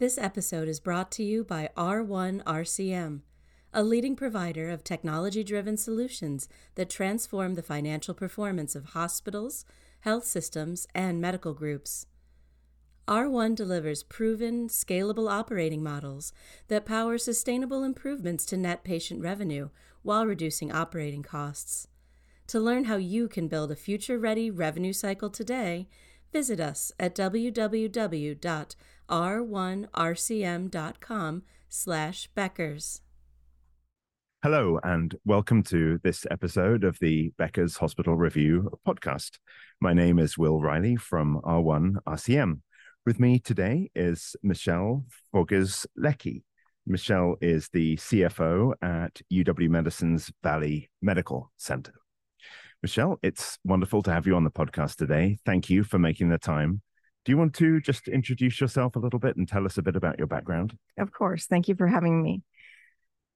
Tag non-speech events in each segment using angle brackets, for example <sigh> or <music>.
This episode is brought to you by R1 RCM, a leading provider of technology driven solutions that transform the financial performance of hospitals, health systems, and medical groups. R1 delivers proven, scalable operating models that power sustainable improvements to net patient revenue while reducing operating costs. To learn how you can build a future ready revenue cycle today, visit us at www.r1rcm.com slash Beckers. Hello, and welcome to this episode of the Becker's Hospital Review podcast. My name is Will Riley from R1 RCM. With me today is Michele Forgues Lackie. Michele is the CFO at UW Medicine's Valley Medical Center. Michele, it's wonderful to have you on the podcast today. Thank you for making the time. Do you want to just introduce yourself a little bit and tell us a bit about your background? Of course. Thank you for having me.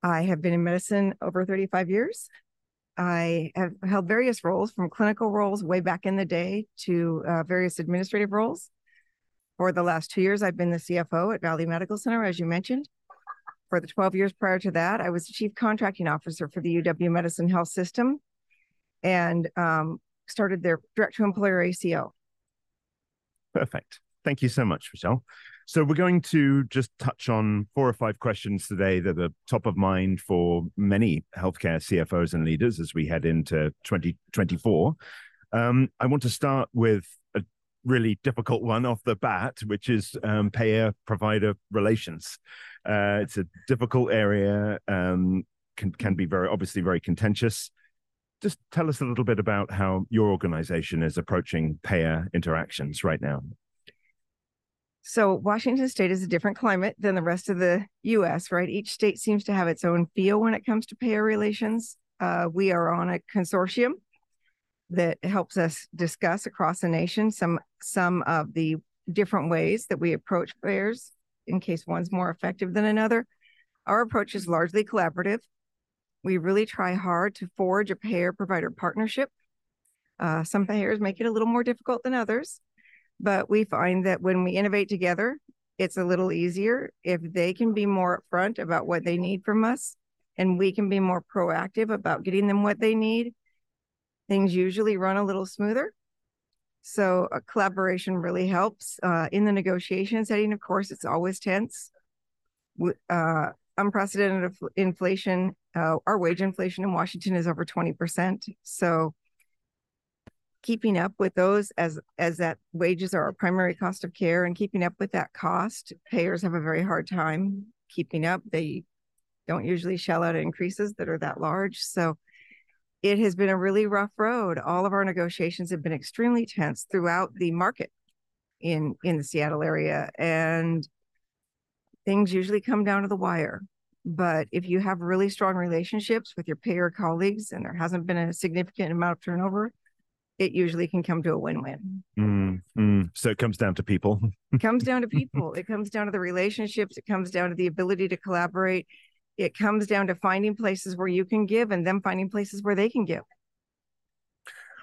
I have been in medicine over 35 years. I have held various roles from clinical roles way back in the day to uh, various administrative roles. For the last two years, I've been the CFO at Valley Medical Center, as you mentioned. For the 12 years prior to that, I was the chief contracting officer for the UW Medicine Health System and um, started their direct to employer ACO. Perfect. Thank you so much, Michele. So we're going to just touch on four or five questions today that are top of mind for many healthcare CFOs and leaders as we head into 2024. Um, I want to start with a really difficult one off the bat, which is um, payer provider relations. Uh, it's a difficult area, um, can, can be very obviously very contentious. Just tell us a little bit about how your organization is approaching payer interactions right now. So Washington State is a different climate than the rest of the U.S. Right? Each state seems to have its own feel when it comes to payer relations. Uh, we are on a consortium that helps us discuss across the nation some some of the different ways that we approach payers in case one's more effective than another. Our approach is largely collaborative. We really try hard to forge a payer provider partnership. Uh, some payers make it a little more difficult than others. But we find that when we innovate together, it's a little easier if they can be more upfront about what they need from us and we can be more proactive about getting them what they need. Things usually run a little smoother. So a collaboration really helps. Uh, in the negotiation setting, of course, it's always tense. Uh, unprecedented inflation, uh, our wage inflation in Washington is over 20%. So keeping up with those as as that wages are our primary cost of care and keeping up with that cost payers have a very hard time keeping up. They don't usually shell out increases that are that large. So it has been a really rough road. All of our negotiations have been extremely tense throughout the market in in the seattle area. And things usually come down to the wire but if you have really strong relationships with your payer colleagues and there hasn't been a significant amount of turnover it usually can come to a win-win. Mm, mm. So it comes down to people. it comes down to <laughs> people. It comes down to the relationships. It comes down to the ability to collaborate. It comes down to finding places where you can give and them finding places where they can give.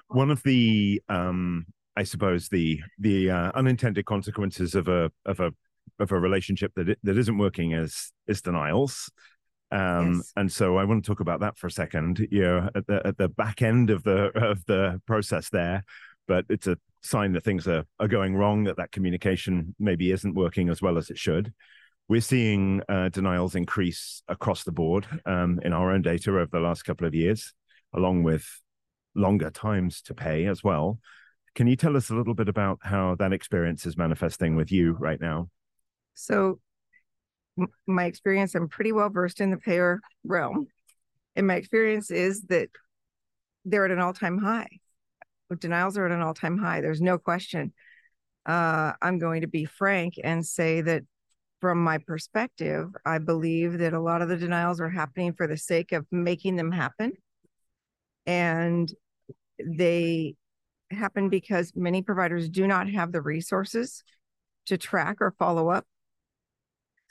One of the, um, I suppose, the the uh, unintended consequences of a of a of a relationship that it, that isn't working is is denials. Um, yes. And so I want to talk about that for a second. You know, at the at the back end of the of the process there, but it's a sign that things are are going wrong. That that communication maybe isn't working as well as it should. We're seeing uh, denials increase across the board um, in our own data over the last couple of years, along with longer times to pay as well. Can you tell us a little bit about how that experience is manifesting with you right now? So my experience, I'm pretty well versed in the payer realm. And my experience is that they're at an all time high. Denials are at an all time high. There's no question. Uh, I'm going to be frank and say that from my perspective, I believe that a lot of the denials are happening for the sake of making them happen. And they happen because many providers do not have the resources to track or follow up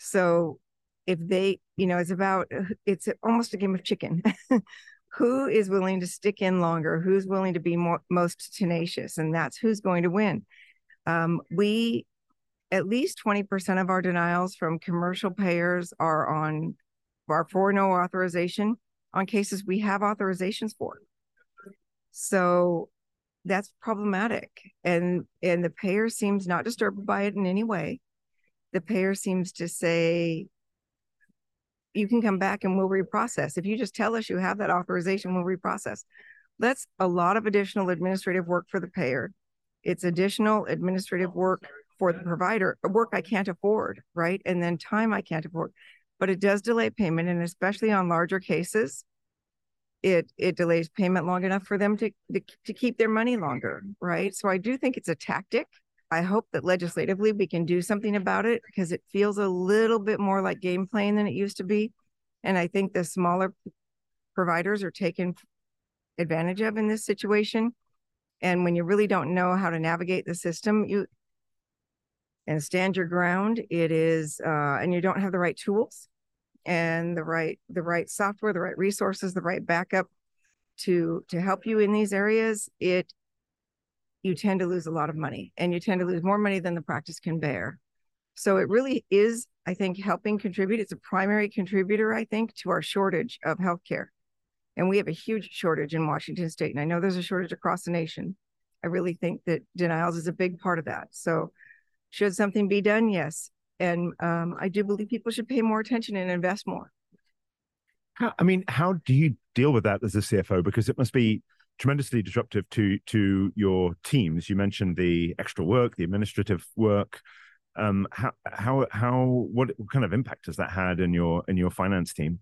so if they, you know, it's about, it's almost a game of chicken. <laughs> Who is willing to stick in longer? Who's willing to be more, most tenacious? And that's who's going to win. Um, we at least 20% of our denials from commercial payers are on are for no authorization on cases we have authorizations for. So that's problematic. And and the payer seems not disturbed by it in any way. The payer seems to say you can come back and we'll reprocess. If you just tell us you have that authorization, we'll reprocess. That's a lot of additional administrative work for the payer. It's additional administrative work for the provider, work I can't afford, right? And then time I can't afford. But it does delay payment, and especially on larger cases, it it delays payment long enough for them to, to, to keep their money longer, right? So I do think it's a tactic. I hope that legislatively we can do something about it because it feels a little bit more like game playing than it used to be. And I think the smaller providers are taken advantage of in this situation. And when you really don't know how to navigate the system, you and stand your ground, it is uh, and you don't have the right tools and the right the right software, the right resources, the right backup to to help you in these areas, it you tend to lose a lot of money and you tend to lose more money than the practice can bear. So it really is, I think, helping contribute. It's a primary contributor, I think, to our shortage of healthcare. And we have a huge shortage in Washington state. And I know there's a shortage across the nation. I really think that denials is a big part of that. So should something be done? Yes. And um, I do believe people should pay more attention and invest more. How, I mean, how do you deal with that as a CFO? Because it must be tremendously disruptive to to your teams. You mentioned the extra work, the administrative work. Um, how how how what kind of impact has that had in your in your finance team?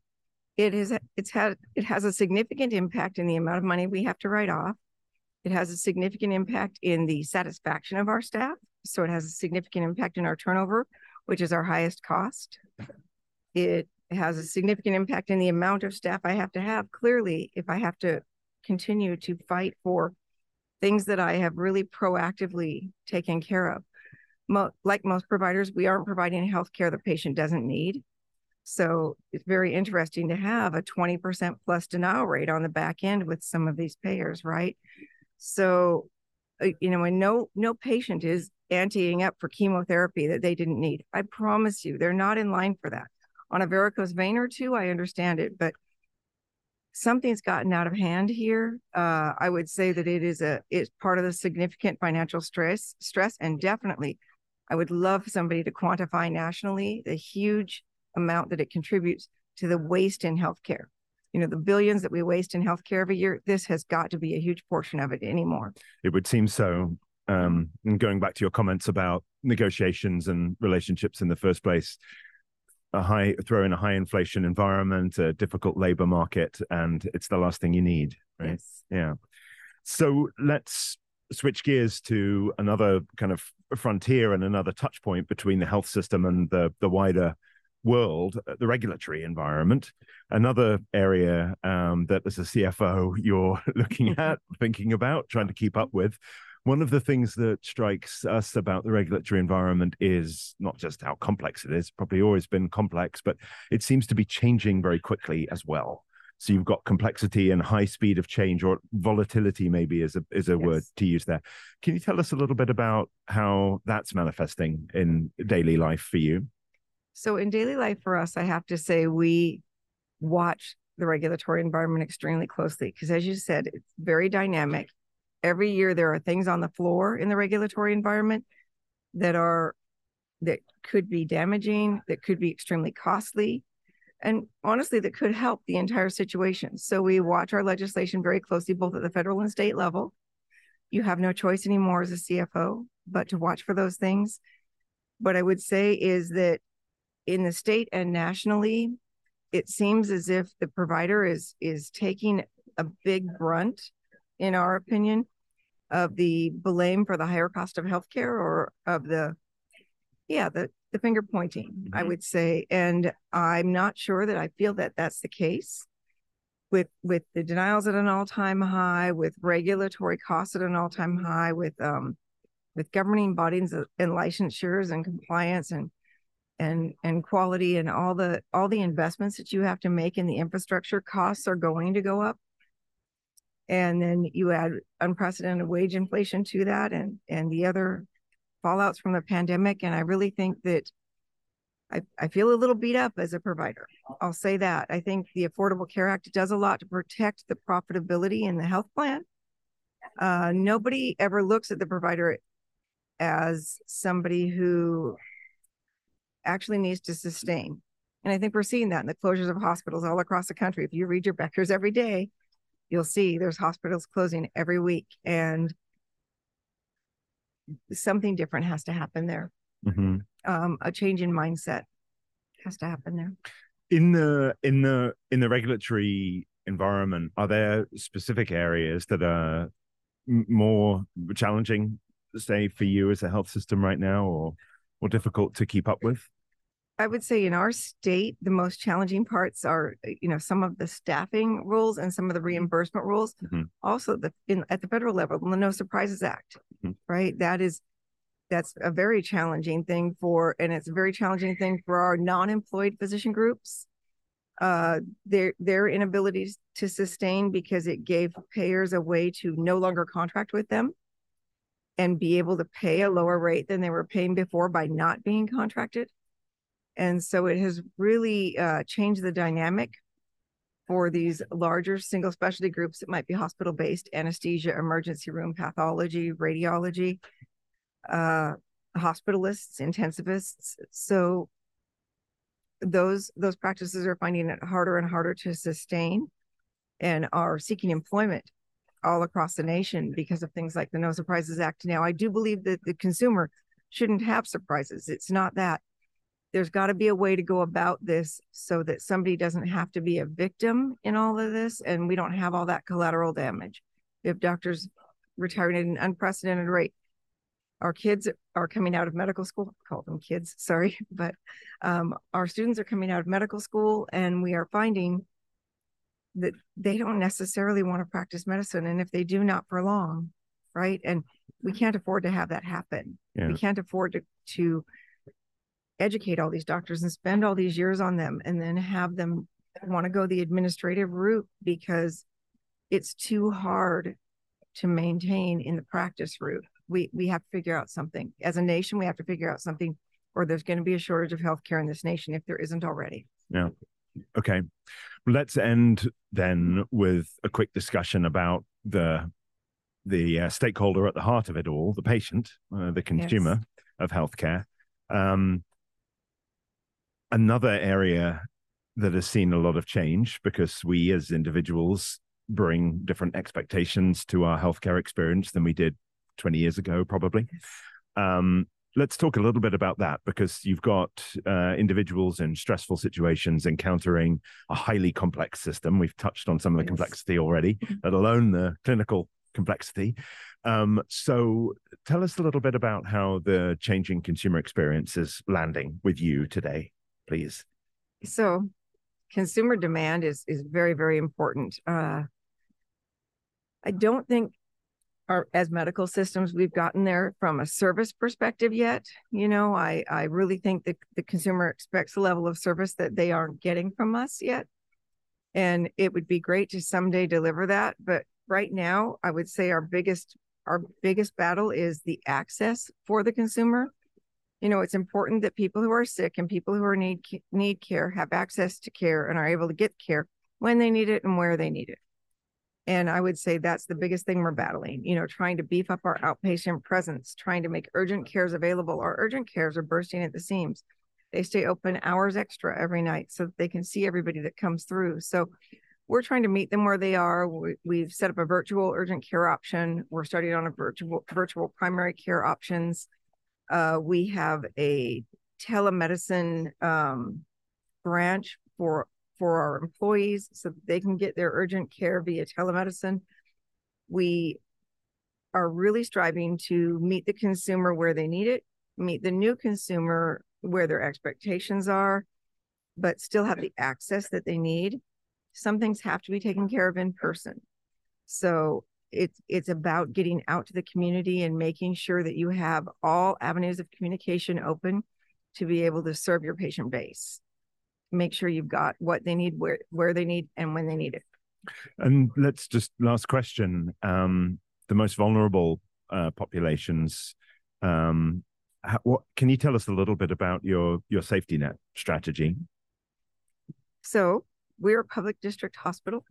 It is it's had it has a significant impact in the amount of money we have to write off. It has a significant impact in the satisfaction of our staff. So it has a significant impact in our turnover, which is our highest cost. It has a significant impact in the amount of staff I have to have. Clearly, if I have to continue to fight for things that I have really proactively taken care of. Mo- like most providers, we aren't providing health care the patient doesn't need. So it's very interesting to have a 20% plus denial rate on the back end with some of these payers, right? So, uh, you know, when no no patient is anteing up for chemotherapy that they didn't need. I promise you, they're not in line for that. On a varicose vein or two, I understand it, but something's gotten out of hand here. Uh, I would say that it is a it's part of the significant financial stress stress, and definitely, I would love somebody to quantify nationally the huge amount that it contributes to the waste in healthcare. You know, the billions that we waste in healthcare every year. This has got to be a huge portion of it anymore. It would seem so. Um, and going back to your comments about negotiations and relationships in the first place, a high throw in a high inflation environment, a difficult labor market, and it's the last thing you need, right? Yes. Yeah. So let's switch gears to another kind of frontier and another touch point between the health system and the the wider world, uh, the regulatory environment. Another area um, that as a CFO you're <laughs> looking <laughs> at, thinking about, trying to keep up with one of the things that strikes us about the regulatory environment is not just how complex it is, probably always been complex, but it seems to be changing very quickly as well. So you've got complexity and high speed of change, or volatility maybe is a is a yes. word to use there. Can you tell us a little bit about how that's manifesting in daily life for you? So in daily life for us, I have to say we watch the regulatory environment extremely closely because as you said, it's very dynamic every year there are things on the floor in the regulatory environment that are that could be damaging, that could be extremely costly, and honestly, that could help the entire situation. So we watch our legislation very closely, both at the federal and state level. You have no choice anymore as a CFO but to watch for those things. What I would say is that in the state and nationally, it seems as if the provider is is taking a big brunt in our opinion, of the blame for the higher cost of healthcare or of the, yeah, the, the finger pointing, mm-hmm. I would say. And I'm not sure that I feel that that's the case with with the denials at an all-time high, with regulatory costs at an all-time high, with um with governing bodies and licensures and compliance and and and quality and all the all the investments that you have to make in the infrastructure costs are going to go up and then you add unprecedented wage inflation to that and and the other fallouts from the pandemic. And I really think that I, I feel a little beat up as a provider. I'll say that. I think the Affordable Care Act does a lot to protect the profitability in the health plan. Uh, nobody ever looks at the provider as somebody who actually needs to sustain. And I think we're seeing that in the closures of hospitals all across the country. If you read your Beckers every day, you'll see there's hospitals closing every week. And something different has to happen there. Mm-hmm. Um, a change in mindset has to happen there. In the in the in the regulatory environment, are there specific areas that are more challenging, say, for you as a health system right now, or more difficult to keep up with? I would say in our state, the most challenging parts are, you know, some of the staffing rules and some of the reimbursement rules. Mm-hmm. Also, the in, at the federal level, the No Surprises Act, mm-hmm. right? That is that's a very challenging thing for, and it's a very challenging thing for our non-employed physician groups. Uh, their their inability to sustain because it gave payers a way to no longer contract with them and be able to pay a lower rate than they were paying before by not being contracted. And so it has really uh, changed the dynamic for these larger single specialty groups that might be hospital based anesthesia, emergency room, pathology, radiology, uh, hospitalists, intensivists. So those those practices are finding it harder and harder to sustain and are seeking employment all across the nation because of things like the No Surprises Act. Now, I do believe that the consumer shouldn't have surprises. It's not that there's got to be a way to go about this so that somebody doesn't have to be a victim in all of this and we don't have all that collateral damage. If doctors retiring at an unprecedented rate, our kids are coming out of medical school, call them kids, sorry, <laughs> but um, our students are coming out of medical school and we are finding that they don't necessarily want to practice medicine. And if they do, not for long, right? And we can't afford to have that happen. Yeah. We can't afford to, to educate all these doctors and spend all these years on them and then have them want to go the administrative route because it's too hard to maintain in the practice route. We we have to figure out something. As a nation, we have to figure out something or there's going to be a shortage of healthcare in this nation if there isn't already. Yeah. Okay. Let's end then with a quick discussion about the the uh, stakeholder at the heart of it all, the patient, uh, the consumer yes. of healthcare. Um, another area that has seen a lot of change because we as individuals bring different expectations to our healthcare experience than we did 20 years ago, probably. Um, let's talk a little bit about that because you've got uh, individuals in stressful situations encountering a highly complex system. We've touched on some of the yes. complexity already, mm-hmm. let alone the clinical complexity. Um, so tell us a little bit about how the changing consumer experience is landing with you today please? So, consumer demand is is very very important. Uh, I don't think our as medical systems we've gotten there from a service perspective yet. You know, I I really think that the consumer expects a level of service that they aren't getting from us yet, and it would be great to someday deliver that. But right now, I would say our biggest our biggest battle is the access for the consumer you know it's important that people who are sick and people who are need need care have access to care and are able to get care when they need it and where they need it and i would say that's the biggest thing we're battling you know trying to beef up our outpatient presence trying to make urgent cares available our urgent cares are bursting at the seams they stay open hours extra every night so that they can see everybody that comes through so we're trying to meet them where they are. We, have set up a virtual urgent care option. We're starting on a virtual virtual primary care options. Uh, we have a telemedicine um, branch for for our employees so that they can get their urgent care via telemedicine. We are really striving to meet the consumer where they need it, meet the new consumer where their expectations are, but still have the access that they need. Some things have to be taken care of in person. So it's it's about getting out to the community and making sure that you have all avenues of communication open to be able to serve your patient base. Make sure you've got what they need where where they need and when they need it. And let's just last question um the most vulnerable uh, populations um how, what can you tell us a little bit about your your safety net strategy? So we're a public district hospital,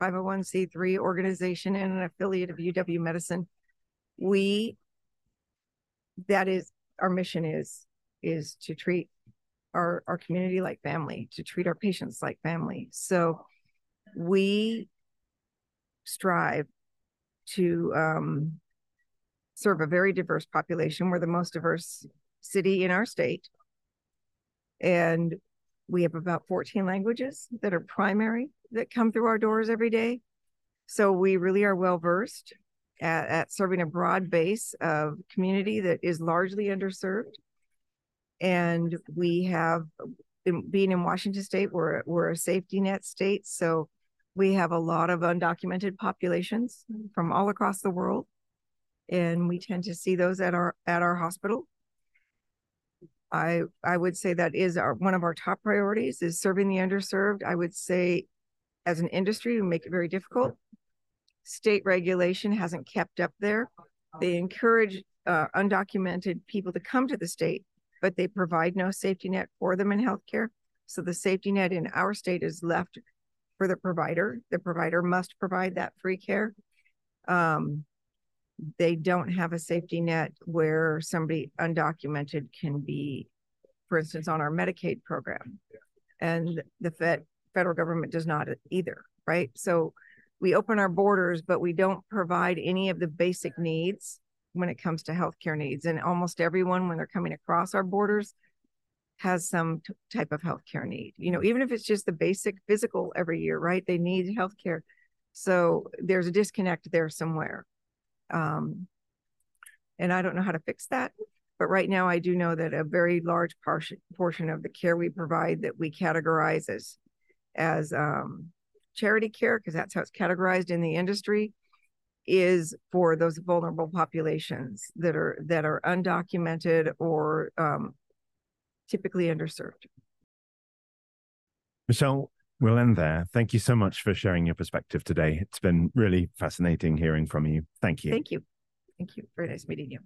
501c3 organization and an affiliate of UW Medicine. We that is our mission is is to treat our our community like family, to treat our patients like family. So we strive to um, serve a very diverse population. We're the most diverse city in our state. And we have about 14 languages that are primary that come through our doors every day. So we really are well versed at, at serving a broad base of community that is largely underserved. And we have, being in Washington State, we're, we're a safety net state. So we have a lot of undocumented populations from all across the world. And we tend to see those at our at our hospital. I I would say that is our one of our top priorities is serving the underserved. I would say as an industry, we make it very difficult. State regulation hasn't kept up there. They encourage uh, undocumented people to come to the state, but they provide no safety net for them in healthcare. So the safety net in our state is left for the provider. The provider must provide that free care. Um, they don't have a safety net where somebody undocumented can be, for instance, on our Medicaid program. And the Fed, federal government does not either, right? So we open our borders, but we don't provide any of the basic needs when it comes to healthcare needs. And almost everyone, when they're coming across our borders, has some t- type of healthcare need. You know, even if it's just the basic physical every year, right? They need healthcare. So there's a disconnect there somewhere. Um, and I don't know how to fix that. But right now, I do know that a very large portion of the care we provide that we categorize as as um, charity care, because that's how it's categorized in the industry, is for those vulnerable populations that are that are undocumented or um, typically underserved. Michele, we'll end there. Thank you so much for sharing your perspective today. It's been really fascinating hearing from you. Thank you. Thank you. Thank you. Very nice meeting you.